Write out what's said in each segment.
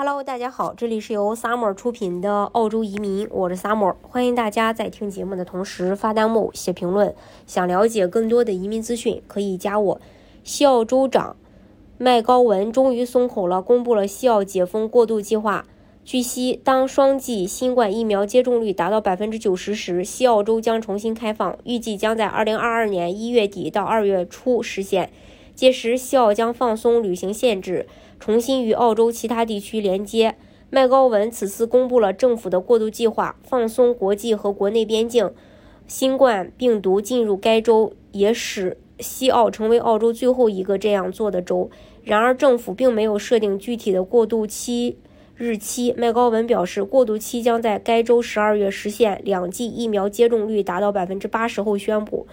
Hello，大家好，这里是由 Summer 出品的澳洲移民，我是 Summer，欢迎大家在听节目的同时发弹幕、写评论。想了解更多的移民资讯，可以加我。西澳州长麦高文终于松口了，公布了西澳解封过渡计划。据悉，当双剂新冠疫苗接种率达到百分之九十时，西澳洲将重新开放，预计将在二零二二年一月底到二月初实现。届时，西澳将放松旅行限制。重新与澳洲其他地区连接。麦高文此次公布了政府的过渡计划，放松国际和国内边境。新冠病毒进入该州，也使西澳成为澳洲最后一个这样做的州。然而，政府并没有设定具体的过渡期日期。麦高文表示，过渡期将在该州十二月实现两剂疫苗接种率达到百分之八十后宣布。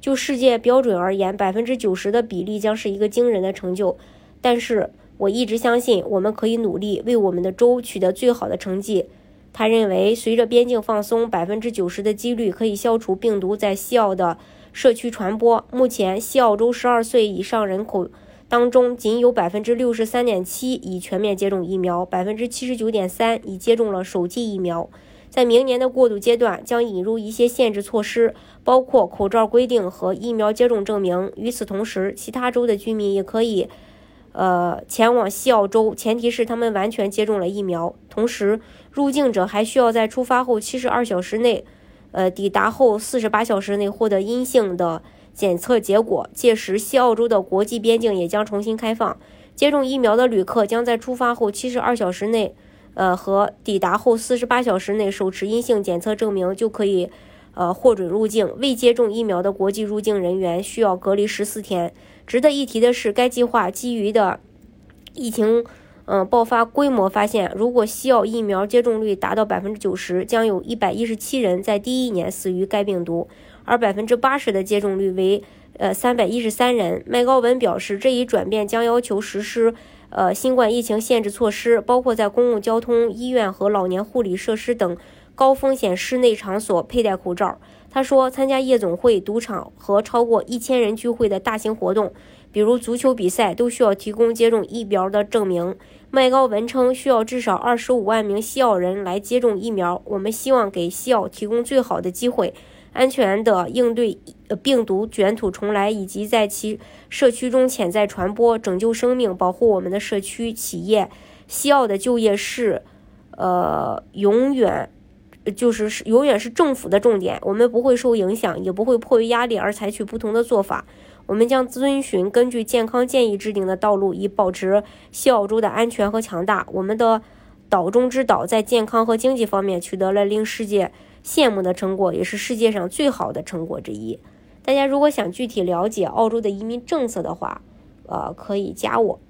就世界标准而言，百分之九十的比例将是一个惊人的成就。但是，我一直相信，我们可以努力为我们的州取得最好的成绩。他认为，随着边境放松，百分之九十的几率可以消除病毒在西澳的社区传播。目前，西澳洲十二岁以上人口当中，仅有百分之六十三点七已全面接种疫苗，百分之七十九点三已接种了首剂疫苗。在明年的过渡阶段，将引入一些限制措施，包括口罩规定和疫苗接种证明。与此同时，其他州的居民也可以。呃，前往西澳洲，前提是他们完全接种了疫苗。同时，入境者还需要在出发后七十二小时内，呃，抵达后四十八小时内获得阴性的检测结果。届时，西澳洲的国际边境也将重新开放。接种疫苗的旅客将在出发后七十二小时内，呃，和抵达后四十八小时内手持阴性检测证明就可以。呃，获准入境未接种疫苗的国际入境人员需要隔离十四天。值得一提的是，该计划基于的疫情，嗯，爆发规模发现，如果西澳疫苗接种率达到百分之九十，将有一百一十七人在第一年死于该病毒，而百分之八十的接种率为呃三百一十三人。麦高文表示，这一转变将要求实施呃新冠疫情限制措施，包括在公共交通、医院和老年护理设施等。高风险室内场所佩戴口罩。他说，参加夜总会、赌场和超过一千人聚会的大型活动，比如足球比赛，都需要提供接种疫苗的证明。麦高文称，需要至少二十五万名西澳人来接种疫苗。我们希望给西澳提供最好的机会，安全的应对病毒卷土重来，以及在其社区中潜在传播，拯救生命，保护我们的社区企业。西澳的就业是，呃，永远。就是是永远是政府的重点，我们不会受影响，也不会迫于压力而采取不同的做法。我们将遵循根据健康建议制定的道路，以保持西澳洲的安全和强大。我们的岛中之岛在健康和经济方面取得了令世界羡慕的成果，也是世界上最好的成果之一。大家如果想具体了解澳洲的移民政策的话，呃，可以加我。